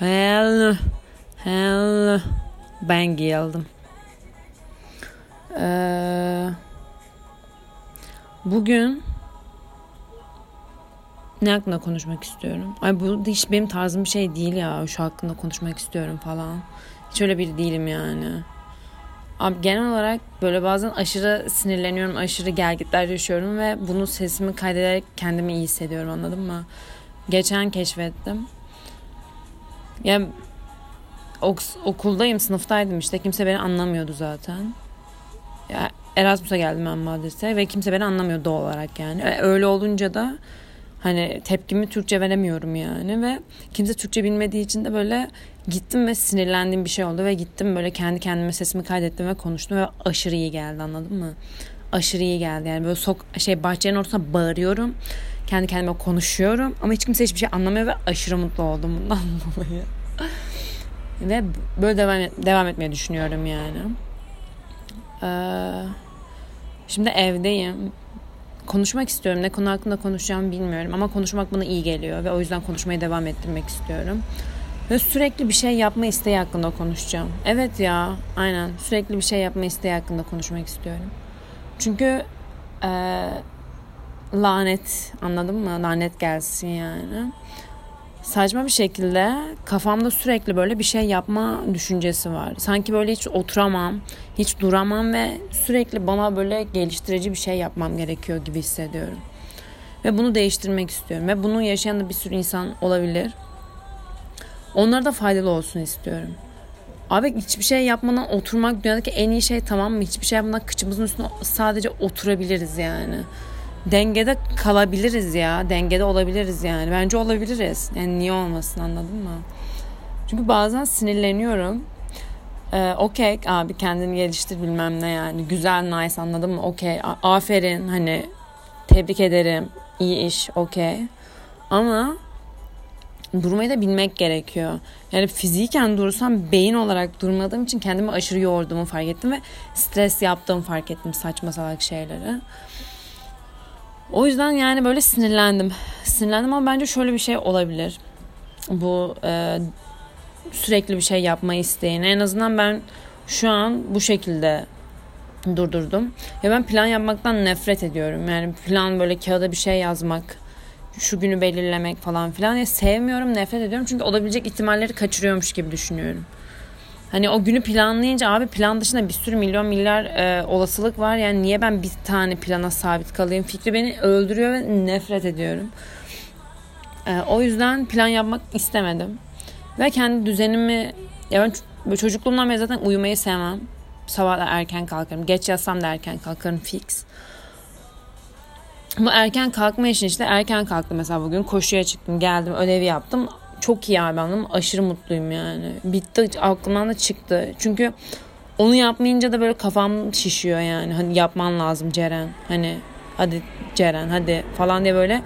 Hello. Hello. Ben geldim. Ee, bugün ne hakkında konuşmak istiyorum? Ay bu hiç benim tarzım bir şey değil ya. Şu hakkında konuşmak istiyorum falan. Hiç öyle biri değilim yani. Abi genel olarak böyle bazen aşırı sinirleniyorum, aşırı gelgitler yaşıyorum ve bunu sesimi kaydederek kendimi iyi hissediyorum anladın mı? Geçen keşfettim. Ya okuldayım, sınıftaydım işte. Kimse beni anlamıyordu zaten. Ya Erasmus'a geldim ben Madrid'e ve kimse beni anlamıyor doğal olarak yani. Öyle olunca da hani tepkimi Türkçe veremiyorum yani ve kimse Türkçe bilmediği için de böyle gittim ve sinirlendiğim bir şey oldu ve gittim böyle kendi kendime sesimi kaydettim ve konuştum ve aşırı iyi geldi anladın mı? Aşırı iyi geldi yani böyle sok şey bahçenin ortasına bağırıyorum. Kendi kendime konuşuyorum ama hiç kimse hiçbir şey anlamıyor ve aşırı mutlu oldum bundan dolayı. Ve böyle devam, devam etmeyi düşünüyorum yani. Ee, şimdi evdeyim. Konuşmak istiyorum. Ne konu hakkında konuşacağımı bilmiyorum ama konuşmak bana iyi geliyor ve o yüzden konuşmayı devam ettirmek istiyorum. Ve sürekli bir şey yapma isteği hakkında konuşacağım. Evet ya, aynen. Sürekli bir şey yapma isteği hakkında konuşmak istiyorum. Çünkü e, lanet, anladın mı? Lanet gelsin yani saçma bir şekilde kafamda sürekli böyle bir şey yapma düşüncesi var. Sanki böyle hiç oturamam, hiç duramam ve sürekli bana böyle geliştirici bir şey yapmam gerekiyor gibi hissediyorum. Ve bunu değiştirmek istiyorum. Ve bunu yaşayan da bir sürü insan olabilir. Onlara da faydalı olsun istiyorum. Abi hiçbir şey yapmadan oturmak dünyadaki en iyi şey tamam mı? Hiçbir şey yapmadan kıçımızın üstüne sadece oturabiliriz yani dengede kalabiliriz ya. Dengede olabiliriz yani. Bence olabiliriz. Yani niye olmasın anladın mı? Çünkü bazen sinirleniyorum. Ee, Okey abi kendini geliştir bilmem ne yani. Güzel nice anladın mı? Okey aferin hani tebrik ederim. iyi iş okey. Ama durmayı da bilmek gerekiyor. Yani fiziken durursam beyin olarak durmadığım için kendimi aşırı yorduğumu fark ettim ve stres yaptığımı fark ettim saçma salak şeyleri. O yüzden yani böyle sinirlendim. Sinirlendim ama bence şöyle bir şey olabilir. Bu e, sürekli bir şey yapma isteğini. En azından ben şu an bu şekilde durdurdum. Ya ben plan yapmaktan nefret ediyorum. Yani plan böyle kağıda bir şey yazmak, şu günü belirlemek falan filan. Ya sevmiyorum, nefret ediyorum. Çünkü olabilecek ihtimalleri kaçırıyormuş gibi düşünüyorum. Hani o günü planlayınca abi plan dışında bir sürü milyon milyar e, olasılık var. Yani niye ben bir tane plana sabit kalayım? Fikri beni öldürüyor ve nefret ediyorum. E, o yüzden plan yapmak istemedim. Ve kendi düzenimi ya ben çocukluğumdan beri zaten uyumayı sevmem. Sabah da erken kalkarım. Geç yatsam da erken kalkarım fix. Bu erken kalkma işin işte erken kalktım mesela bugün koşuya çıktım geldim ödevi yaptım çok iyi abi anladım. Aşırı mutluyum yani. Bitti aklımdan da çıktı. Çünkü onu yapmayınca da böyle kafam şişiyor yani. Hani yapman lazım Ceren. Hani hadi Ceren hadi falan diye böyle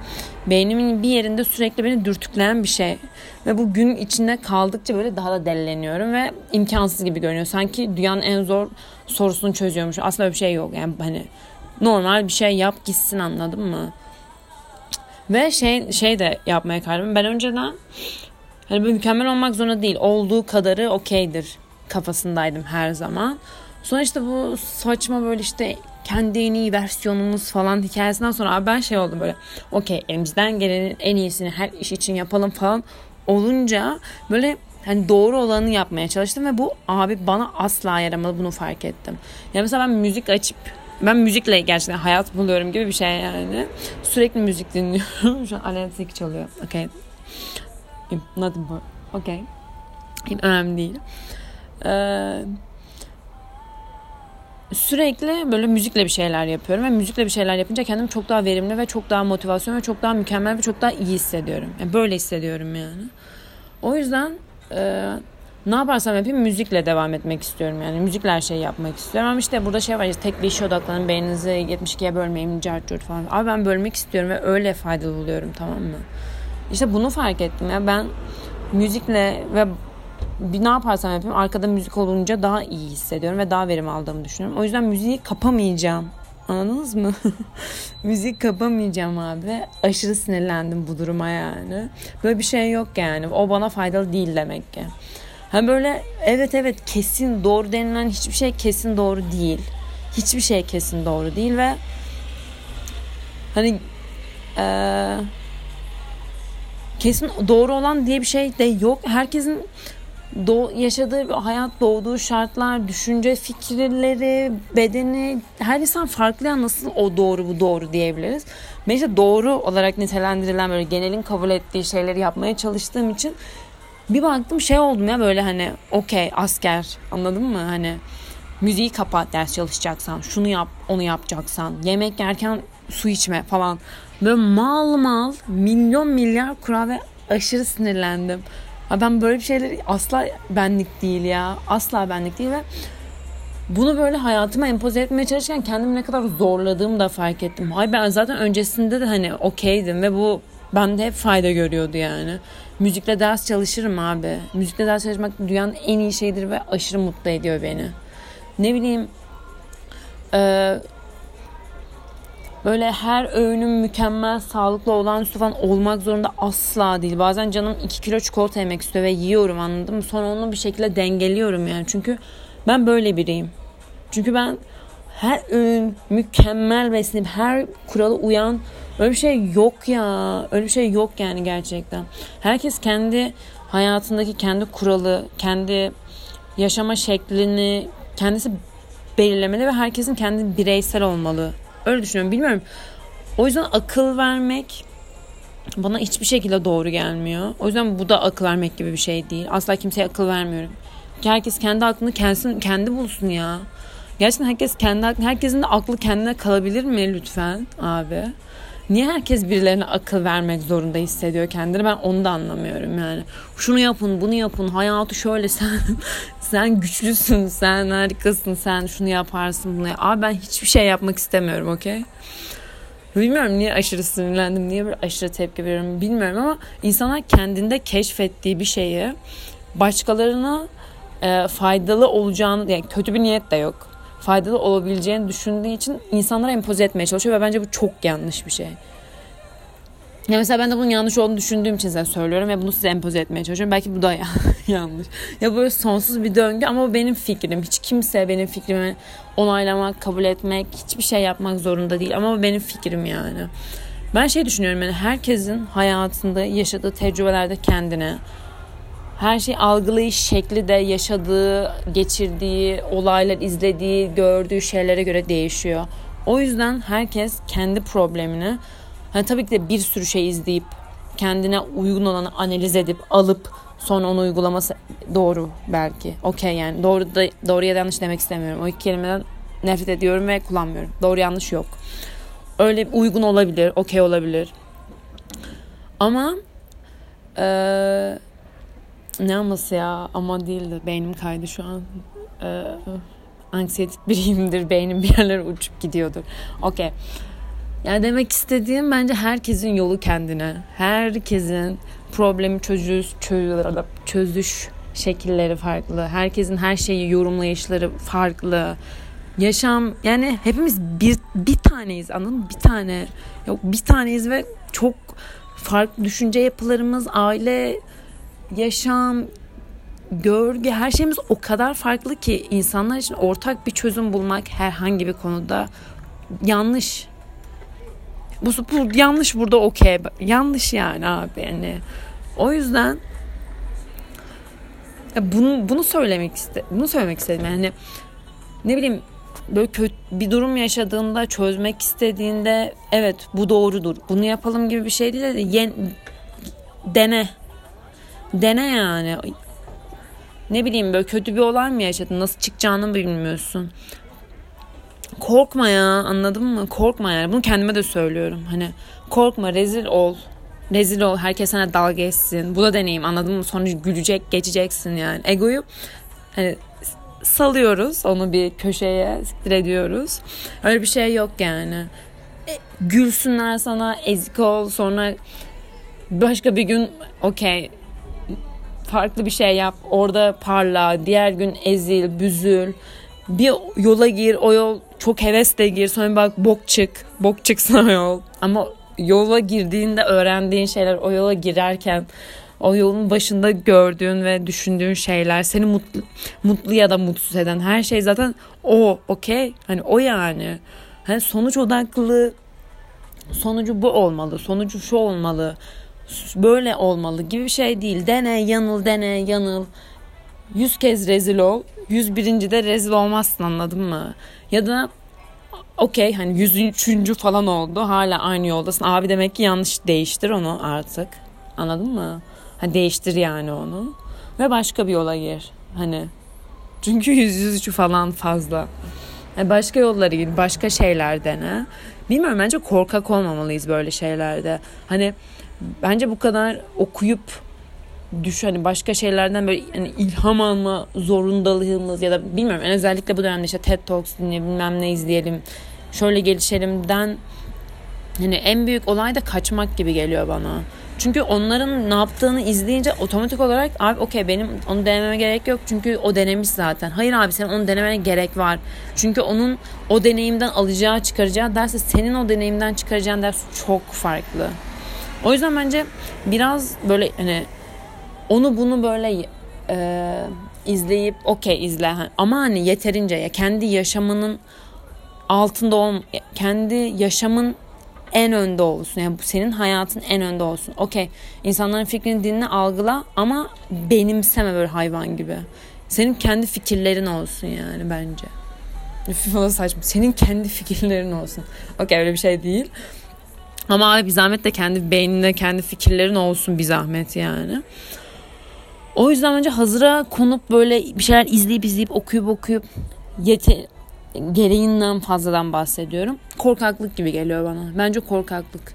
beynimin bir yerinde sürekli beni dürtükleyen bir şey. Ve bu gün içinde kaldıkça böyle daha da delileniyorum ve imkansız gibi görünüyor. Sanki dünyanın en zor sorusunu çözüyormuş. Aslında öyle bir şey yok. Yani hani normal bir şey yap gitsin anladın mı? Ve şey şey de yapmaya karar Ben önceden hani mükemmel olmak zorunda değil. Olduğu kadarı okeydir kafasındaydım her zaman. Sonra işte bu saçma böyle işte kendi en iyi versiyonumuz falan hikayesinden sonra abi ben şey oldum böyle okey elimizden gelenin en iyisini her iş için yapalım falan olunca böyle hani doğru olanı yapmaya çalıştım ve bu abi bana asla yaramadı bunu fark ettim. Yani mesela ben müzik açıp ben müzikle gerçekten hayat buluyorum gibi bir şey yani. Sürekli müzik dinliyorum. Şu an Tilki çalıyor. Okay. Nothing more. Okay. Önemli değil. Ee, sürekli böyle müzikle bir şeyler yapıyorum ve müzikle bir şeyler yapınca kendimi çok daha verimli ve çok daha motivasyon ve çok daha mükemmel ve çok daha iyi hissediyorum. Yani böyle hissediyorum yani. O yüzden e, ne yaparsam yapayım müzikle devam etmek istiyorum yani. Müzikle her şeyi yapmak istiyorum. Ama işte burada şey var işte tek bir işe odaklanın beyninizi 72'ye bölmeyin cart falan. Abi ben bölmek istiyorum ve öyle faydalı buluyorum tamam mı? İşte bunu fark ettim ya ben müzikle ve bir ne yaparsam yapayım arkada müzik olunca daha iyi hissediyorum ve daha verim aldığımı düşünüyorum. O yüzden müziği kapamayacağım. Anladınız mı? Müzik kapamayacağım abi. Aşırı sinirlendim bu duruma yani. Böyle bir şey yok yani. O bana faydalı değil demek ki. Ha böyle evet evet kesin doğru denilen hiçbir şey kesin doğru değil. Hiçbir şey kesin doğru değil ve hani ee, kesin doğru olan diye bir şey de yok. Herkesin doğ, yaşadığı hayat, doğduğu şartlar, düşünce fikirleri, bedeni her insan farklı ya nasıl o doğru bu doğru diyebiliriz. Ben işte doğru olarak nitelendirilen böyle genelin kabul ettiği şeyleri yapmaya çalıştığım için bir baktım şey oldum ya böyle hani okey asker anladın mı hani müziği kapat ders çalışacaksan şunu yap onu yapacaksan yemek yerken su içme falan böyle mal mal milyon milyar kural ve aşırı sinirlendim. Ben böyle bir şeyleri asla benlik değil ya. Asla benlik değil ve bunu böyle hayatıma empoze etmeye çalışırken kendimi ne kadar zorladığımı da fark ettim. Hayır ben zaten öncesinde de hani okeydim ve bu bende hep fayda görüyordu yani. Müzikle ders çalışırım abi. Müzikle ders çalışmak dünyanın en iyi şeyidir ve aşırı mutlu ediyor beni. Ne bileyim e, böyle her öğünüm mükemmel, sağlıklı olan falan olmak zorunda asla değil. Bazen canım 2 kilo çikolata yemek istiyor ve yiyorum anladım. Sonra onu bir şekilde dengeliyorum yani. Çünkü ben böyle biriyim. Çünkü ben her öğün mükemmel beslenip her kurala uyan öyle bir şey yok ya. Öyle bir şey yok yani gerçekten. Herkes kendi hayatındaki kendi kuralı, kendi yaşama şeklini kendisi belirlemeli ve herkesin kendi bireysel olmalı Öyle düşünüyorum. Bilmiyorum. O yüzden akıl vermek bana hiçbir şekilde doğru gelmiyor. O yüzden bu da akıl vermek gibi bir şey değil. Asla kimseye akıl vermiyorum. Herkes kendi aklını kendisi, kendi bulsun ya. Gerçekten herkes kendi herkesin de aklı kendine kalabilir mi lütfen abi? Niye herkes birilerine akıl vermek zorunda hissediyor kendini? Ben onu da anlamıyorum yani. Şunu yapın, bunu yapın. Hayatı şöyle sen sen güçlüsün, sen harikasın, sen şunu yaparsın bunu. Yap. Abi ben hiçbir şey yapmak istemiyorum, okey? Bilmiyorum niye aşırı sinirlendim, niye böyle aşırı tepki veriyorum bilmiyorum ama insanlar kendinde keşfettiği bir şeyi başkalarına e, faydalı olacağını, yani kötü bir niyet de yok faydalı olabileceğini düşündüğü için insanlara empoze etmeye çalışıyor ve bence bu çok yanlış bir şey. Ya mesela ben de bunun yanlış olduğunu düşündüğüm için size söylüyorum ve bunu size empoze etmeye çalışıyorum. Belki bu da yanlış. Ya böyle sonsuz bir döngü ama bu benim fikrim. Hiç kimse benim fikrimi onaylamak, kabul etmek, hiçbir şey yapmak zorunda değil. Ama bu benim fikrim yani. Ben şey düşünüyorum yani herkesin hayatında yaşadığı tecrübelerde kendine, her şey algılayış şekli de yaşadığı, geçirdiği, olaylar izlediği, gördüğü şeylere göre değişiyor. O yüzden herkes kendi problemini hani tabii ki de bir sürü şey izleyip kendine uygun olanı analiz edip alıp sonra onu uygulaması doğru belki. Okey yani doğru da doğru ya da yanlış demek istemiyorum. O iki kelimeden nefret ediyorum ve kullanmıyorum. Doğru yanlış yok. Öyle uygun olabilir, okey olabilir. Ama eee ne aması ya ama değildi. Beynim kaydı şu an. Ee, anksiyetik biriyimdir. Beynim bir yerlere uçup gidiyordur. Okey. Yani demek istediğim bence herkesin yolu kendine. Herkesin problemi çözüş, çözüş şekilleri farklı. Herkesin her şeyi yorumlayışları farklı. Yaşam yani hepimiz bir bir taneyiz anladın mı? Bir tane. Yok bir taneyiz ve çok farklı düşünce yapılarımız, aile yaşam, görgü her şeyimiz o kadar farklı ki insanlar için ortak bir çözüm bulmak herhangi bir konuda yanlış. Bu, bu yanlış burada okey. Yanlış yani abi yani. O yüzden bunu bunu söylemek iste bunu söylemek istedim. Yani ne bileyim böyle kötü bir durum yaşadığında çözmek istediğinde evet bu doğrudur. Bunu yapalım gibi bir şey değil de yen, dene Dene yani. Ne bileyim böyle kötü bir olay mı yaşadın? Nasıl çıkacağını bilmiyorsun. Korkma ya anladın mı? Korkma yani. Bunu kendime de söylüyorum. Hani korkma rezil ol. Rezil ol. Herkes sana dalga etsin. Bu da deneyim anladın mı? Sonra gülecek geçeceksin yani. Egoyu hani salıyoruz. Onu bir köşeye siktir ediyoruz. Öyle bir şey yok yani. E, gülsünler sana ezik ol. Sonra başka bir gün okey farklı bir şey yap. Orada parla. Diğer gün ezil, büzül. bir yola gir o yol çok hevesle gir sonra bak bok çık bok çıksın o yol ama yola girdiğinde öğrendiğin şeyler o yola girerken o yolun başında gördüğün ve düşündüğün şeyler seni mutlu, mutlu ya da mutsuz eden her şey zaten o okey hani o yani hani sonuç odaklı sonucu bu olmalı sonucu şu olmalı böyle olmalı gibi bir şey değil dene yanıl dene yanıl yüz kez rezil ol yüz birinci de rezil olmazsın anladın mı ya da okey hani yüz falan oldu hala aynı yoldasın abi demek ki yanlış değiştir onu artık anladın mı Hani değiştir yani onu. Ve başka bir yola gir. Hani çünkü yüz yüzücü falan fazla. Yani başka yollara gir, başka şeyler dene. Bilmiyorum bence korkak olmamalıyız böyle şeylerde. Hani bence bu kadar okuyup düş hani başka şeylerden böyle hani ilham alma zorundalığımız ya da bilmiyorum en özellikle bu dönemde işte TED Talks dinleyelim bilmem ne izleyelim şöyle gelişelimden hani en büyük olay da kaçmak gibi geliyor bana. Çünkü onların ne yaptığını izleyince otomatik olarak abi okey benim onu denememe gerek yok. Çünkü o denemiş zaten. Hayır abi senin onu denemene gerek var. Çünkü onun o deneyimden alacağı çıkaracağı derse senin o deneyimden çıkaracağın ders çok farklı. O yüzden bence biraz böyle hani onu bunu böyle e, izleyip okey izle ama hani yeterince ya kendi yaşamının altında ol kendi yaşamın en önde olsun. Yani bu senin hayatın en önde olsun. Okey insanların fikrini dinle algıla ama benimseme böyle hayvan gibi. Senin kendi fikirlerin olsun yani bence. Falan saçma. Senin kendi fikirlerin olsun. Okey öyle bir şey değil. Ama abi bir zahmet de kendi beyninde kendi fikirlerin olsun bir zahmet yani. O yüzden bence hazıra konup böyle bir şeyler izleyip izleyip okuyup okuyup yeter gereğinden fazladan bahsediyorum. Korkaklık gibi geliyor bana. Bence korkaklık.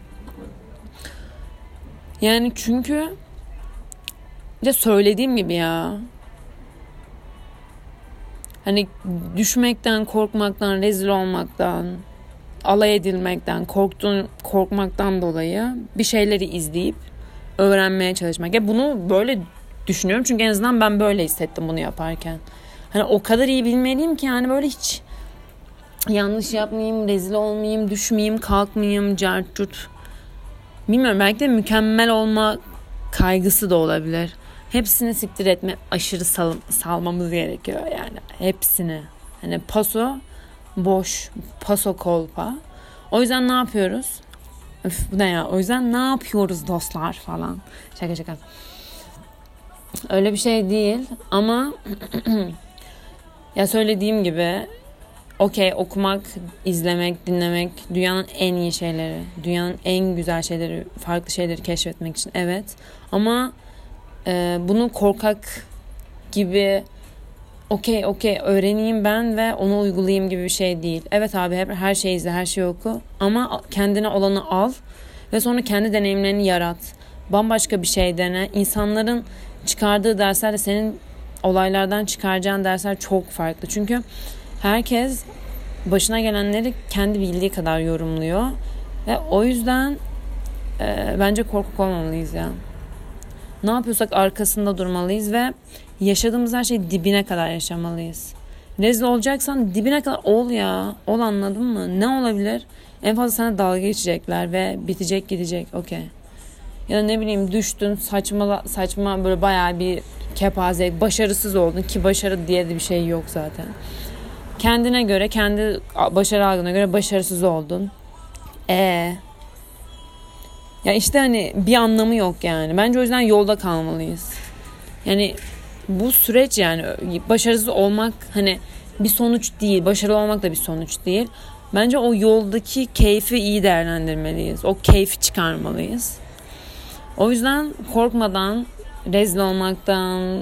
Yani çünkü ya söylediğim gibi ya hani düşmekten, korkmaktan, rezil olmaktan, alay edilmekten, korktuğun korkmaktan dolayı bir şeyleri izleyip öğrenmeye çalışmak. Ya bunu böyle düşünüyorum çünkü en azından ben böyle hissettim bunu yaparken. Hani o kadar iyi bilmeliyim ki yani böyle hiç yanlış yapmayayım, rezil olmayayım, düşmeyeyim, kalkmayayım, cartut. Bilmiyorum belki de mükemmel olma kaygısı da olabilir. Hepsini siktir etme aşırı sal salmamız gerekiyor yani. Hepsini. Hani paso boş, paso kolpa. O yüzden ne yapıyoruz? Öf, bu ne ya? O yüzden ne yapıyoruz dostlar falan. Şaka şaka. Öyle bir şey değil ama ya söylediğim gibi okey okumak, izlemek, dinlemek dünyanın en iyi şeyleri. Dünyanın en güzel şeyleri, farklı şeyleri keşfetmek için evet. Ama e, bunu korkak gibi okey okey öğreneyim ben ve onu uygulayayım gibi bir şey değil. Evet abi hep her şeyi izle, her şeyi oku ama kendine olanı al ve sonra kendi deneyimlerini yarat. Bambaşka bir şey dene. İnsanların çıkardığı derslerle senin olaylardan çıkaracağın dersler çok farklı. Çünkü herkes başına gelenleri kendi bildiği kadar yorumluyor. Ve o yüzden e, bence korkak olmamalıyız ya. Ne yapıyorsak arkasında durmalıyız ve yaşadığımız her şeyi dibine kadar yaşamalıyız. Rezil olacaksan dibine kadar ol ya. Ol anladın mı? Ne olabilir? En fazla sana dalga geçecekler ve bitecek gidecek. Okey. Ya da ne bileyim düştün saçma saçma böyle bayağı bir kepaze başarısız oldun ki başarı diye de bir şey yok zaten kendine göre, kendi başarı algına göre başarısız oldun. E ya işte hani bir anlamı yok yani. Bence o yüzden yolda kalmalıyız. Yani bu süreç yani başarısız olmak hani bir sonuç değil. Başarılı olmak da bir sonuç değil. Bence o yoldaki keyfi iyi değerlendirmeliyiz. O keyfi çıkarmalıyız. O yüzden korkmadan, rezil olmaktan,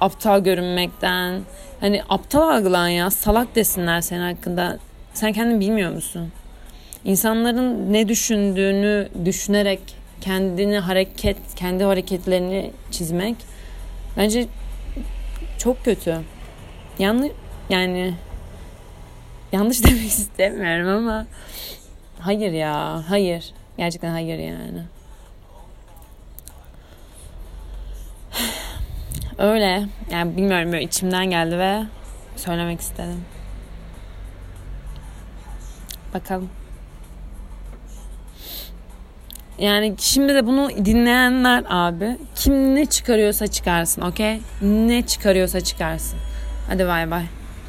aptal görünmekten, Hani aptal algılan ya salak desinler senin hakkında. Sen kendin bilmiyor musun? İnsanların ne düşündüğünü düşünerek kendini hareket, kendi hareketlerini çizmek bence çok kötü. Yanlış yani yanlış demek istemiyorum ama hayır ya, hayır. Gerçekten hayır yani. Öyle. Yani bilmiyorum böyle içimden geldi ve söylemek istedim. Bakalım. Yani şimdi de bunu dinleyenler abi kim ne çıkarıyorsa çıkarsın okey? Ne çıkarıyorsa çıkarsın. Hadi bay bay.